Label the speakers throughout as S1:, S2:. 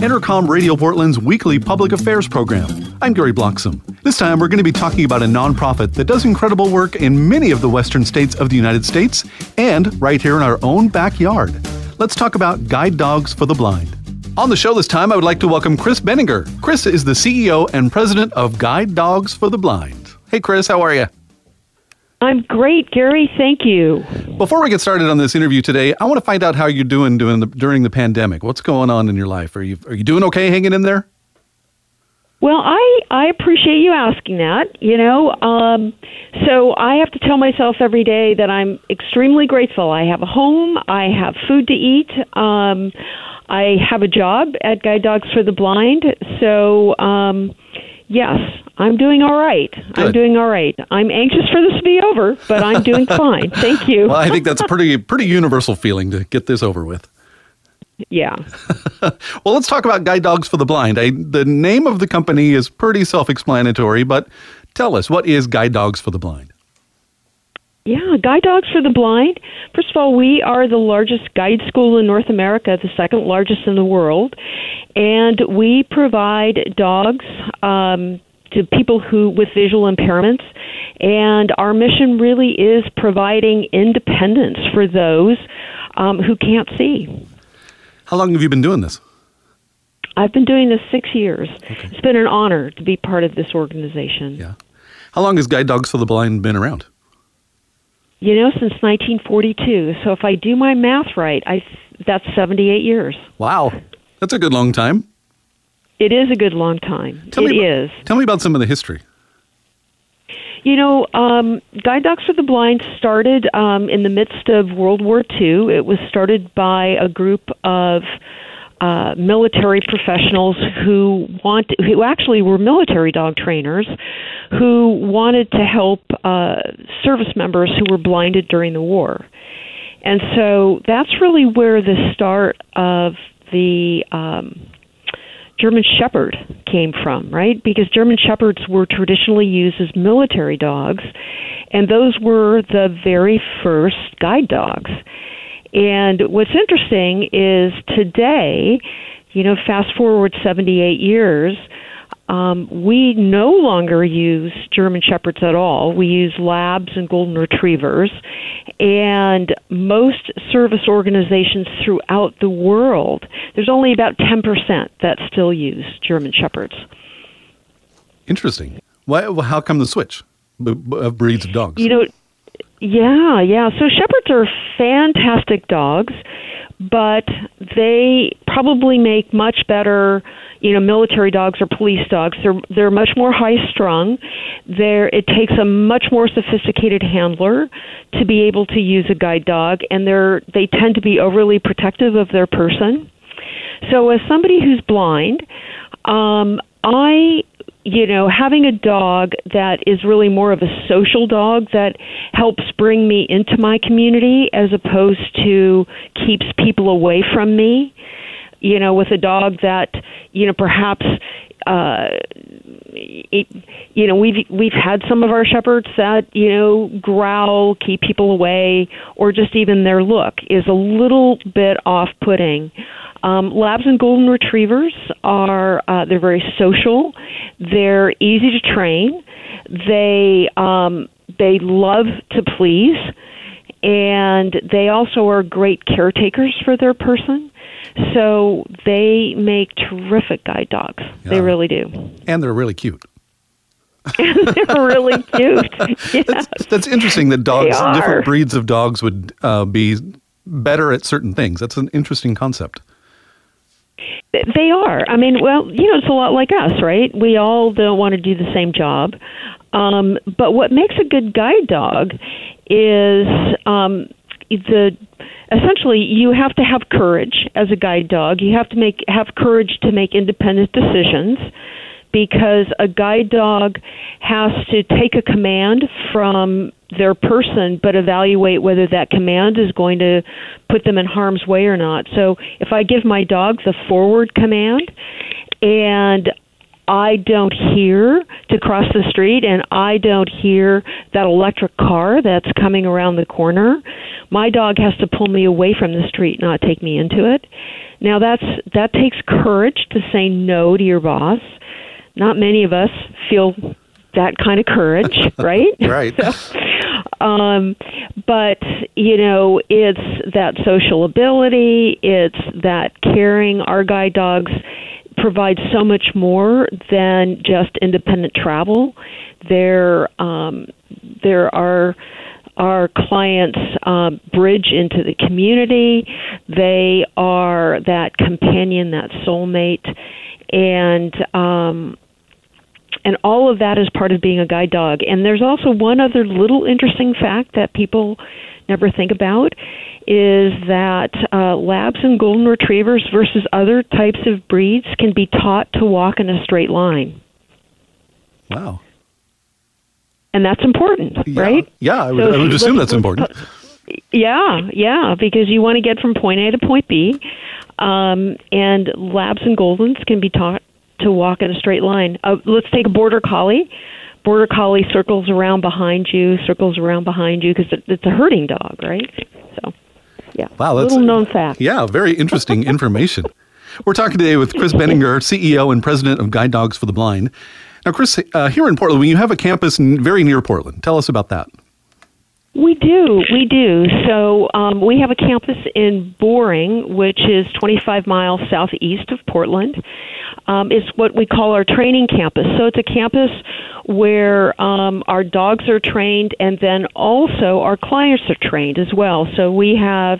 S1: Entercom Radio Portland's weekly public affairs program. I'm Gary Bloxam. This time we're going to be talking about a nonprofit that does incredible work in many of the western states of the United States and right here in our own backyard. Let's talk about Guide Dogs for the Blind. On the show this time, I would like to welcome Chris Benninger. Chris is the CEO and president of Guide Dogs for the Blind. Hey, Chris, how are you?
S2: I'm great, Gary. Thank you.
S1: Before we get started on this interview today, I want to find out how you're doing doing the, during the pandemic. What's going on in your life? Are you are you doing okay, hanging in there?
S2: Well, I I appreciate you asking that. You know, um, so I have to tell myself every day that I'm extremely grateful. I have a home. I have food to eat. Um, I have a job at Guide Dogs for the Blind. So. Um, Yes, I'm doing all right. Good. I'm doing all right. I'm anxious for this to be over, but I'm doing fine. Thank you.
S1: well, I think that's a pretty pretty universal feeling to get this over with.
S2: Yeah.
S1: well, let's talk about Guide Dogs for the Blind. I, the name of the company is pretty self-explanatory, but tell us, what is Guide Dogs for the Blind?
S2: Yeah, Guide Dogs for the Blind. First of all, we are the largest guide school in North America, the second largest in the world, and we provide dogs um, to people who with visual impairments. And our mission really is providing independence for those um, who can't see.
S1: How long have you been doing this?
S2: I've been doing this six years. Okay. It's been an honor to be part of this organization.
S1: Yeah. How long has Guide Dogs for the Blind been around?
S2: You know, since 1942. So if I do my math right, I that's 78 years.
S1: Wow. That's a good long time.
S2: It is a good long time.
S1: Tell
S2: it
S1: me
S2: about, is.
S1: Tell me about some of the history.
S2: You know, um, Guide Dogs for the Blind started um, in the midst of World War II. It was started by a group of uh, military professionals who want who actually were military dog trainers who wanted to help uh, service members who were blinded during the war. And so that's really where the start of the um, German Shepherd came from, right? Because German Shepherds were traditionally used as military dogs, and those were the very first guide dogs. And what's interesting is today, you know, fast forward 78 years, um, we no longer use German Shepherds at all. We use labs and golden retrievers. And most service organizations throughout the world, there's only about 10% that still use German Shepherds.
S1: Interesting. Why, how come the switch of breeds of dogs?
S2: You know, yeah, yeah. So Shepherds are fantastic dogs, but they probably make much better, you know, military dogs or police dogs. They're they're much more high strung. There it takes a much more sophisticated handler to be able to use a guide dog and they're they tend to be overly protective of their person. So as somebody who's blind, um, I you know, having a dog that is really more of a social dog that helps bring me into my community as opposed to keeps people away from me. You know, with a dog that, you know, perhaps uh it, you know we've we've had some of our shepherds that you know growl keep people away or just even their look is a little bit off putting Um, labs and golden retrievers are uh, they're very social. They're easy to train. They um, they love to please, and they also are great caretakers for their person. So they make terrific guide dogs. They really do.
S1: And they're really cute.
S2: They're really cute. Yes.
S1: That's, that's interesting that dogs, different breeds of dogs, would uh, be better at certain things. That's an interesting concept.
S2: They are. I mean, well, you know, it's a lot like us, right? We all don't want to do the same job. Um, but what makes a good guide dog is um, the essentially you have to have courage as a guide dog. You have to make have courage to make independent decisions because a guide dog has to take a command from their person but evaluate whether that command is going to put them in harm's way or not. So if I give my dog the forward command and I don't hear to cross the street and I don't hear that electric car that's coming around the corner, my dog has to pull me away from the street, not take me into it. Now that's that takes courage to say no to your boss. Not many of us feel that kind of courage, right?
S1: Right.
S2: um, but you know, it's that social ability, it's that caring. Our guide dogs provide so much more than just independent travel. There, um, there are our clients um, bridge into the community. They are that companion, that soulmate, and um, and all of that is part of being a guide dog. And there's also one other little interesting fact that people never think about is that uh, labs and golden retrievers versus other types of breeds can be taught to walk in a straight line.
S1: Wow.
S2: And that's important,
S1: Yeah.
S2: right?
S1: Yeah, I would,
S2: So
S1: I would assume that's important.
S2: Yeah, yeah, because you want to get from point A to point B, um, and labs and goldens can be taught to walk in a straight line. Uh, let's take a border collie. Border collie circles around behind you, circles around behind you because it's a herding dog, right? So, yeah,
S1: Wow, that's
S2: little known fact.
S1: Yeah, very interesting information. We're talking today with Chris Benninger, CEO and President of Guide Dogs for the Blind. Now, Chris, uh, here in Portland, when you have a campus very near Portland, tell us about that.
S2: We do, we do. So um, we have a campus in Boring, which is 25 miles southeast of Portland. Um, it's what we call our training campus. So it's a campus where um, our dogs are trained, and then also our clients are trained as well. So we have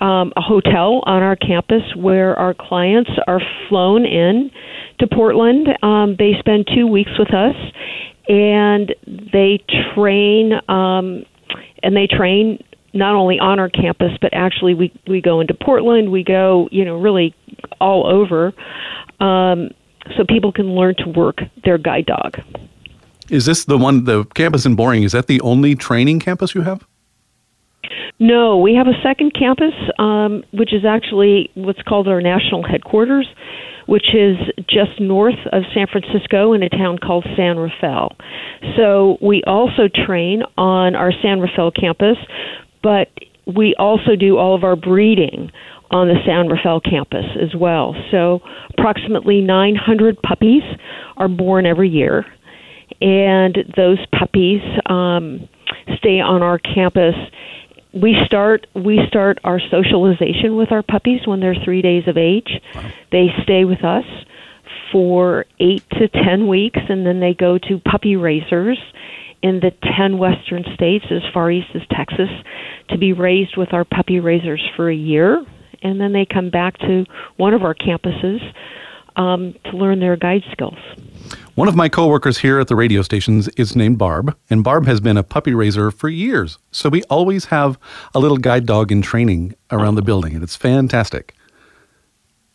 S2: um, a hotel on our campus where our clients are flown in to Portland. Um, they spend two weeks with us, and they train. Um, and they train not only on our campus, but actually we we go into Portland. We go, you know, really all over, um, so people can learn to work their guide dog.
S1: Is this the one, the campus in Boring, is that the only training campus you have?
S2: No, we have a second campus, um, which is actually what's called our national headquarters, which is just north of San Francisco in a town called San Rafael. So we also train on our San Rafael campus, but we also do all of our breeding on the San Rafael campus as well. So approximately 900 puppies are born every year, and those puppies um, stay on our campus we start we start our socialization with our puppies when they're three days of age. They stay with us for eight to ten weeks, and then they go to puppy raisers in the ten western states, as far east as Texas, to be raised with our puppy raisers for a year, and then they come back to one of our campuses um, to learn their guide skills.
S1: One of my coworkers here at the radio stations is named Barb, and Barb has been a puppy raiser for years. So we always have a little guide dog in training around the building, and it's fantastic.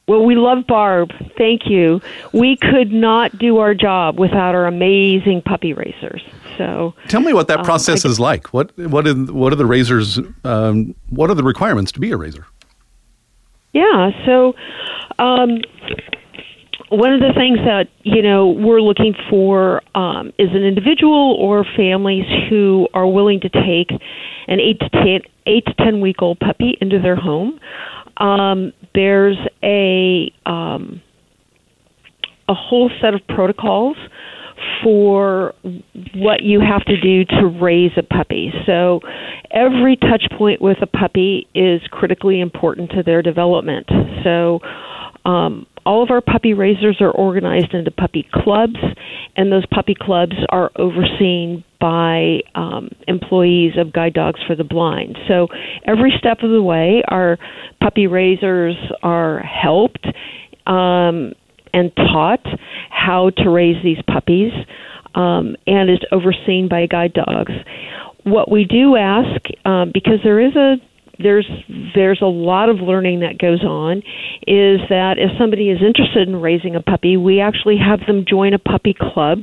S2: Well, we love Barb. Thank you. We could not do our job without our amazing puppy raisers. So,
S1: Tell me what that
S2: Um,
S1: process
S2: I
S1: is like. What what are, what are the raisers? Um, what are the requirements to be a raiser?
S2: yeah. So, um, one of the things that you know we're looking for um, is an individual or families who are willing to take an eight to ten eight to ten week old puppy into their home. um, there's a um, a whole set of protocols for what you have to do to raise a puppy. So every touch point with a puppy is critically important to their development. So um, all of our puppy raisers are organized into puppy clubs, and those puppy clubs are overseen by um, employees of Guide Dogs for the Blind. So every step of the way, our puppy raisers are helped um, and taught how to raise these puppies, um, and is overseen by Guide Dogs. What we do ask, um, because there is a there's there's a lot of learning that goes on is that if somebody is interested in raising a puppy we actually have them join a puppy club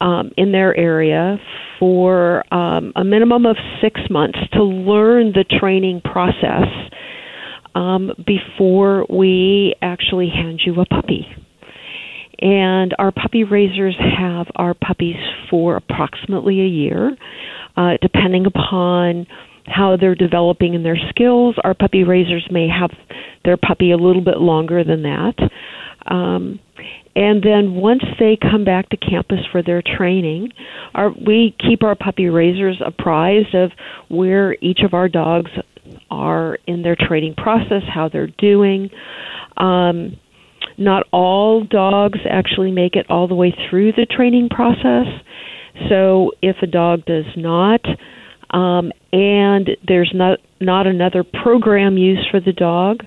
S2: um, in their area for um, a minimum of six months to learn the training process um, before we actually hand you a puppy. And our puppy raisers have our puppies for approximately a year uh, depending upon how they're developing in their skills. Our puppy raisers may have their puppy a little bit longer than that. Um, and then once they come back to campus for their training, our, we keep our puppy raisers apprised of where each of our dogs are in their training process, how they're doing. Um, not all dogs actually make it all the way through the training process. So if a dog does not, um, and there's not not another program used for the dog.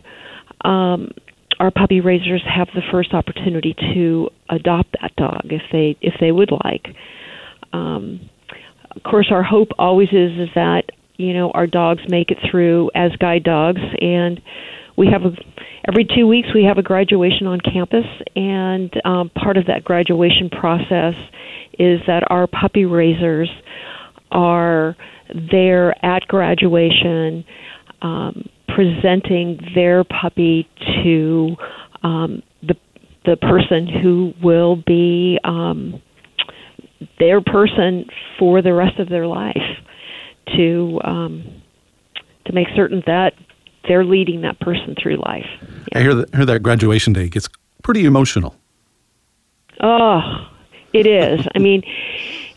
S2: Um, our puppy raisers have the first opportunity to adopt that dog if they if they would like. Um, of course, our hope always is is that you know our dogs make it through as guide dogs, and we have a every two weeks we have a graduation on campus, and um, part of that graduation process is that our puppy raisers are there at graduation um, presenting their puppy to um, the the person who will be um, their person for the rest of their life to um, to make certain that they're leading that person through life.
S1: Yeah. I hear that, hear that graduation day gets pretty emotional.
S2: Oh, it is. I mean,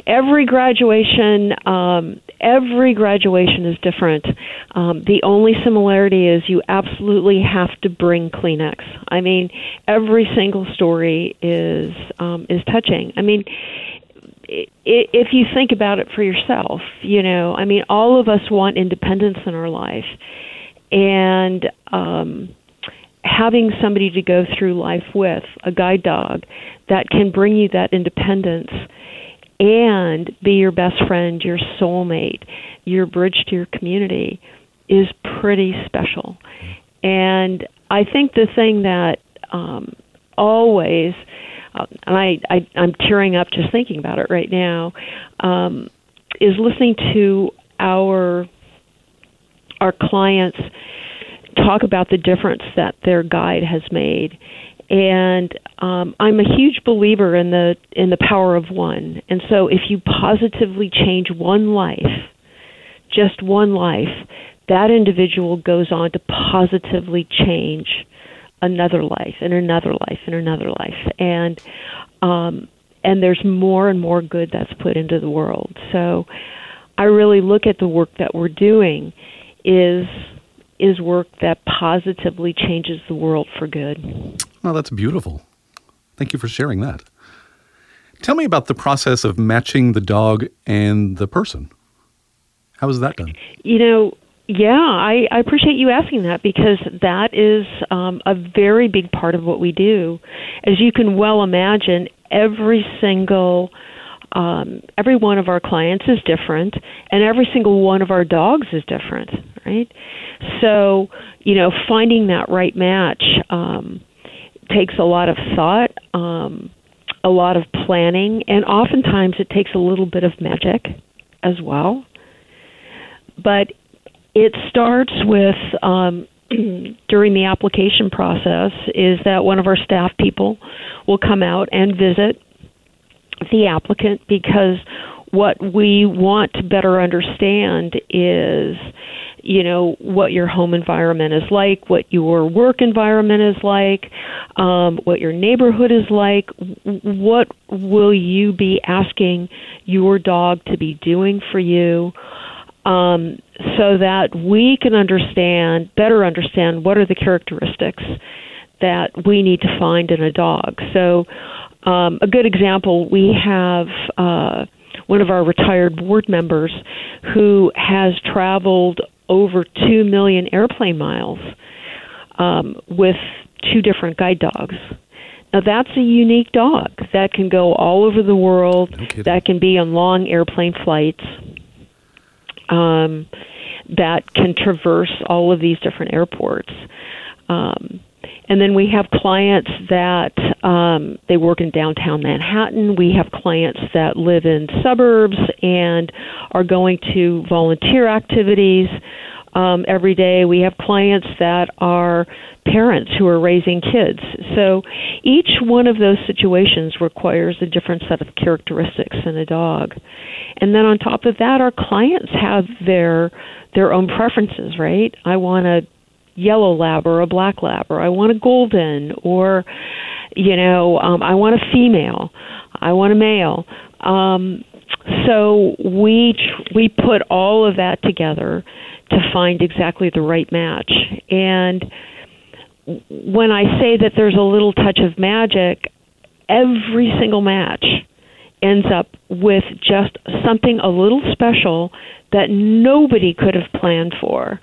S2: every graduation um, every graduation is different. Um, the only similarity is you absolutely have to bring Kleenex. I mean, every single story is um, is touching. I mean, if you think about it for yourself, you know, I mean, all of us want independence in our life, and um, having somebody to go through life with, a guide dog, that can bring you that independence and be your best friend, your soulmate, your bridge to your community is pretty special. And I think the thing that um, always, uh, and I, I, I'm tearing up just thinking about it right now, um, is listening to our our clients talk about the difference that their guide has made and um, I'm a huge believer in the in the power of one. And so, if you positively change one life, just one life, that individual goes on to positively change another life and another life and another life, and um, and there's more and more good that's put into the world. So, I really look at the work that we're doing is is work that positively changes the world for good.
S1: Oh, that's beautiful. Thank you for sharing that. Tell me about the process of matching the dog and the person. How is that done?
S2: You know, yeah, I, I appreciate you asking that because that is um, a very big part of what we do. As you can well imagine, every single um, every one of our clients is different, and every single one of our dogs is different, right? So, you know, finding that right match um, takes a lot of thought, um, a lot of planning, and oftentimes it takes a little bit of magic as well. But it starts with um, during the application process is that one of our staff people will come out and visit the applicant because what we want to better understand is you know what your home environment is like, what your work environment is like, um, what your neighborhood is like. What will you be asking your dog to be doing for you? Um, so that we can understand, better understand, what are the characteristics that we need to find in a dog. So, um, a good example, we have uh, one of our retired board members who has traveled over 2 million airplane miles um, with two different guide dogs. Now, that's a unique dog that can go all over the world,
S1: No
S2: that can be on long airplane flights, um, that can traverse all of these different airports. Um, and then we have clients that um, they work in downtown Manhattan. We have clients that live in suburbs and are going to volunteer activities um, every day. We have clients that are parents who are raising kids. So each one of those situations requires a different set of characteristics in a dog. And then on top of that, our clients have their their own preferences, right? I want a yellow lab or a black lab, or I want a golden, or you know, um, I want a female, I want a male. Um, so we tr- we put all of that together to find exactly the right match. And when I say that there's a little touch of magic, every single match ends up with just something a little special that nobody could have planned for.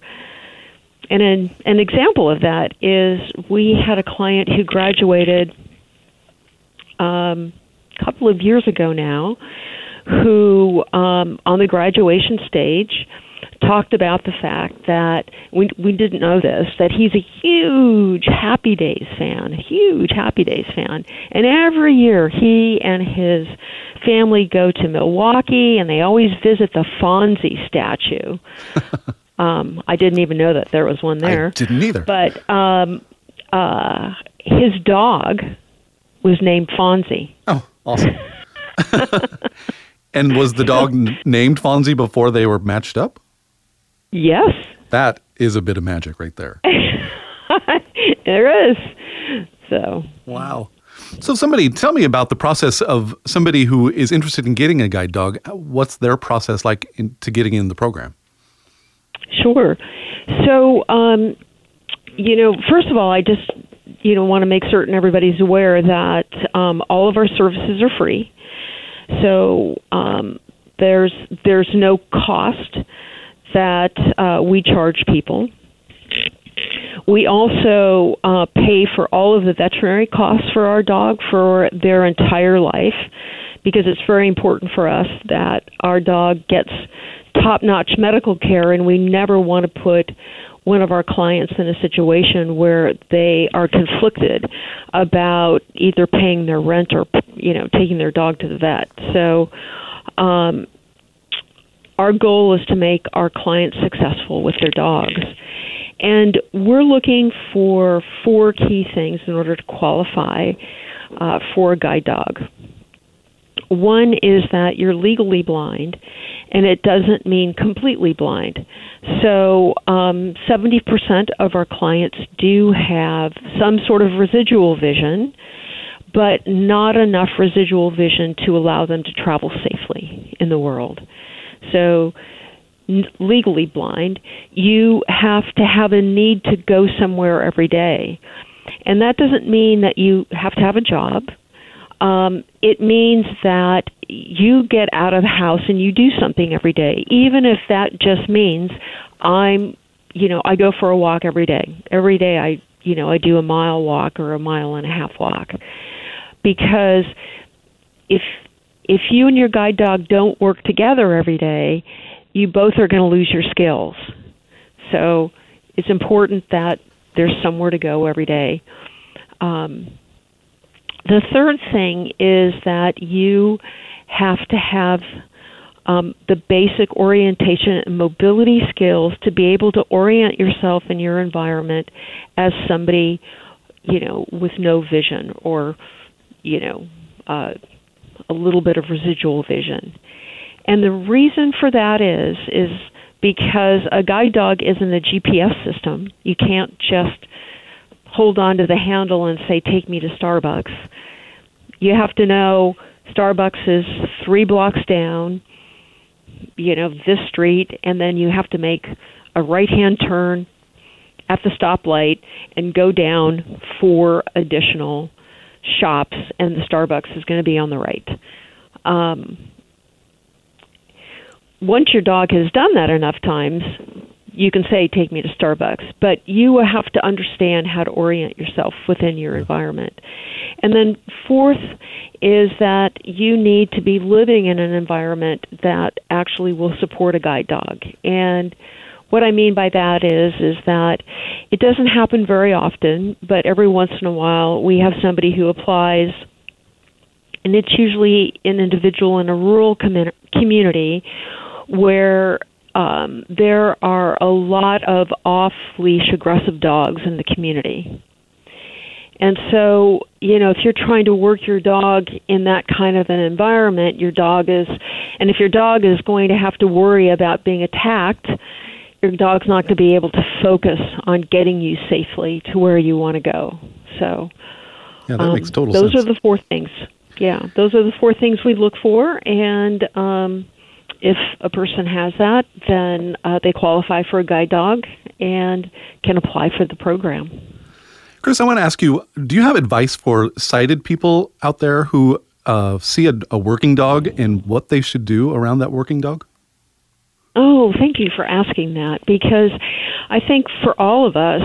S2: And an, an example of that is we had a client who graduated um, a couple of years ago now, who um, on the graduation stage talked about the fact that we we didn't know this that he's a huge Happy Days fan, a huge Happy Days fan, and every year he and his family go to Milwaukee and they always visit the Fonzie statue. um, I didn't even know that there was one there.
S1: I didn't either.
S2: But um, uh, his dog was named Fonzie.
S1: oh, awesome. and was the dog n- named Fonzie before they were matched up?
S2: Yes,
S1: That is a bit of magic right there.
S2: there is. So
S1: Wow. So, somebody tell me about the process of somebody who is interested in getting a guide dog. What's their process like in, to getting in the program?
S2: Sure. So, um, you know, first of all, I just, you know, want to make certain everybody's aware that um, all of our services are free. So um, there's there's no cost that uh, we charge people. We also uh, pay for all of the veterinary costs for our dog for their entire life because it's very important for us that our dog gets top notch medical care, and we never want to put one of our clients in a situation where they are conflicted about either paying their rent or you know taking their dog to the vet. So um, our goal is to make our clients successful with their dogs. And we're looking for four key things in order to qualify uh, for a guide dog. One is that you're legally blind, and it doesn't mean completely blind. So, um, 70% of our clients do have some sort of residual vision, but not enough residual vision to allow them to travel safely in the world. So, legally blind, you have to have a need to go somewhere every day. And that doesn't mean that you have to have a job. Um, it means that you get out of the house and you do something every day, even if that just means I'm, you know, I go for a walk every day. Every day I, you know, I do a mile walk or a mile and a half walk. Because if if you and your guide dog don't work together every day, you both are going to lose your skills. So it's important that there's somewhere to go every day. Um, the third thing is that you have to have um, the basic orientation and mobility skills to be able to orient yourself in your environment as somebody, you know, with no vision or, you know, uh, a little bit of residual vision. And the reason for that is is because a guide dog isn't a GPS system. You can't just hold on to the handle and say, Take me to Starbucks. You have to know Starbucks is three blocks down, you know, this street, and then you have to make a right hand turn at the stoplight and go down four additional shops, and the Starbucks is going to be on the right. Um, once your dog has done that enough times, you can say, Take me to Starbucks. But you have to understand how to orient yourself within your environment. And then, fourth is that you need to be living in an environment that actually will support a guide dog. And what I mean by that is is that it doesn't happen very often, but every once in a while we have somebody who applies and it's usually an individual in a rural commun- community where um, there are a lot of off leash aggressive dogs in the community. And so, you know, if you're trying to work your dog in that kind of an environment, your dog is, and if your dog is going to have to worry about being attacked, your dog's not going to be able to focus on getting you safely to where you want to go. So,
S1: yeah, that um, makes total
S2: those
S1: sense.
S2: are the four things. Yeah, those are the four things we look for, and um, if a person has that, then uh, they qualify for a guide dog and can apply for the program.
S1: Chris, I want to ask you do you have advice for sighted people out there who uh, see a, a working dog and what they should do around that working dog?
S2: Oh, thank you for asking that because I think for all of us,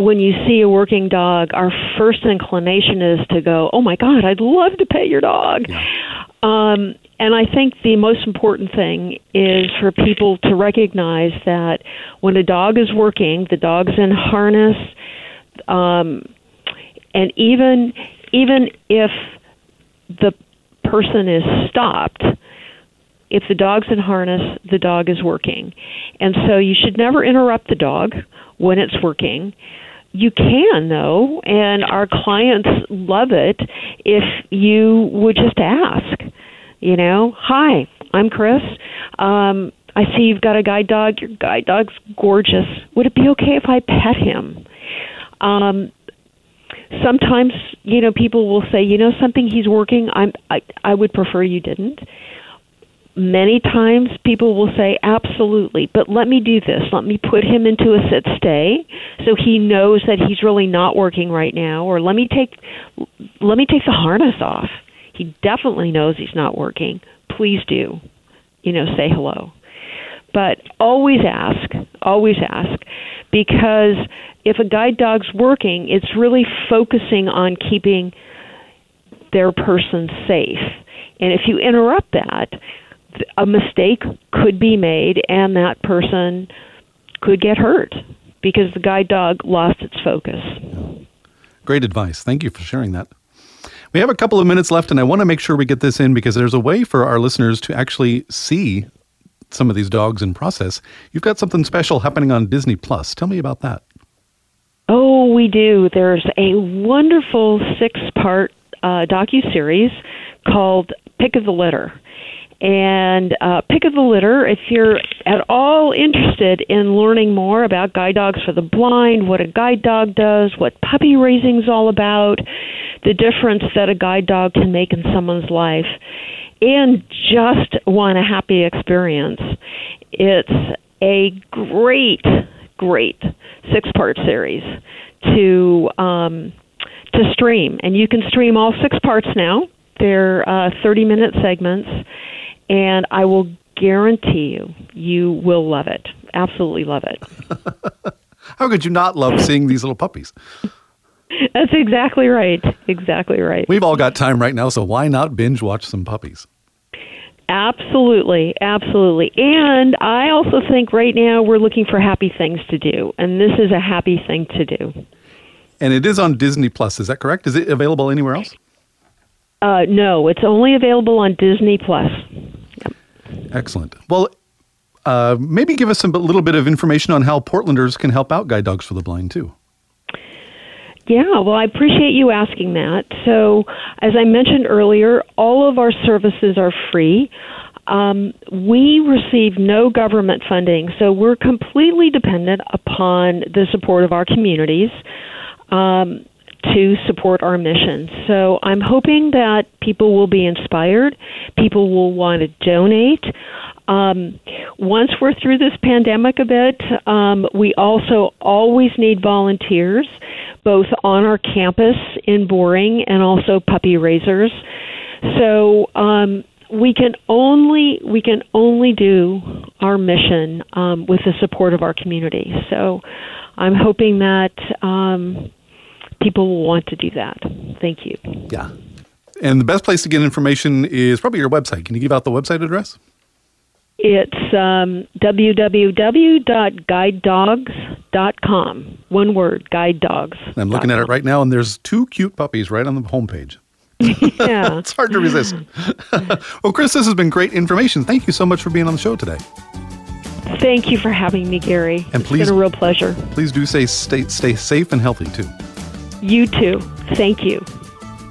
S2: when you see a working dog, our first inclination is to go, "Oh my God, I'd love to pet your dog." Yeah. Um, and I think the most important thing is for people to recognize that when a dog is working, the dog's in harness, um, and even even if the person is stopped, if the dog's in harness, the dog is working, and so you should never interrupt the dog when it's working. You can though, and our clients love it if you would just ask you know, hi, I'm Chris. Um, I see you've got a guide dog. Your guide dog's gorgeous. Would it be okay if I pet him? Um, sometimes, you know, people will say, you know, something he's working. I'm. I, I would prefer you didn't. Many times, people will say, absolutely, but let me do this. Let me put him into a sit stay, so he knows that he's really not working right now. Or let me take, let me take the harness off he definitely knows he's not working, please do, you know, say hello. But always ask, always ask, because if a guide dog's working, it's really focusing on keeping their person safe. And if you interrupt that, a mistake could be made and that person could get hurt because the guide dog lost its focus.
S1: Great advice. Thank you for sharing that. We have a couple of minutes left, and I want to make sure we get this in because there's a way for our listeners to actually see some of these dogs in process. You've got something special happening on Disney Plus. Tell me about that.
S2: Oh, we do. There's a wonderful six-part uh, docu series called Pick of the Litter. And uh, pick of the litter, if you're at all interested in learning more about guide dogs for the blind, what a guide dog does, what puppy raising is all about, the difference that a guide dog can make in someone's life, and just want a happy experience. It's a great, great six part series to um, to stream, and you can stream all six parts now. They're uh, 30 minute segments, and I will guarantee you, you will love it. Absolutely love it.
S1: How could you not love seeing these little puppies?
S2: That's exactly right. Exactly right.
S1: We've all got time right now, so why not binge watch some puppies?
S2: Absolutely, absolutely. And I also think right now we're looking for happy things to do, and this is a happy thing to do.
S1: And it is on Disney Plus, is that correct? Is it available anywhere else?
S2: Uh, no, it's only available on Disney Plus. Yep.
S1: Excellent. Well, uh, maybe give us a little bit of information on how Portlanders can help out Guide Dogs for the Blind, too.
S2: Yeah, well, I appreciate you asking that. So, as I mentioned earlier, all of our services are free. um, we receive no government funding, so we're completely dependent upon the support of our communities. Um, to support our mission. So I'm hoping that people will be inspired, people will want to donate. Um, once we're through this pandemic a bit, um, we also always need volunteers, both on our campus in Boring and also puppy raisers. So um, we can only we can only do our mission um, with the support of our community. So I'm hoping that um, people will want to do that. Thank you.
S1: Yeah. And the best place to get information is probably your website. Can you give out the website address?
S2: It's um, www.guidedogs.com. One word, guide dogs.
S1: I'm looking at it right now, and there's two cute puppies right on the homepage.
S2: yeah.
S1: it's hard to resist. well, Chris, this has been great information. Thank you so much for being on the show today.
S2: Thank you for having me, Gary.
S1: And
S2: it's
S1: please,
S2: been a real pleasure.
S1: Please do say stay, stay safe and healthy, too.
S2: You too. Thank you.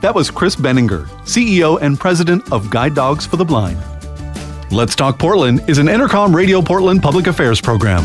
S1: That was Chris Benninger, CEO and President of Guide Dogs for the Blind. Let's Talk Portland is an Entercom Radio Portland public affairs program.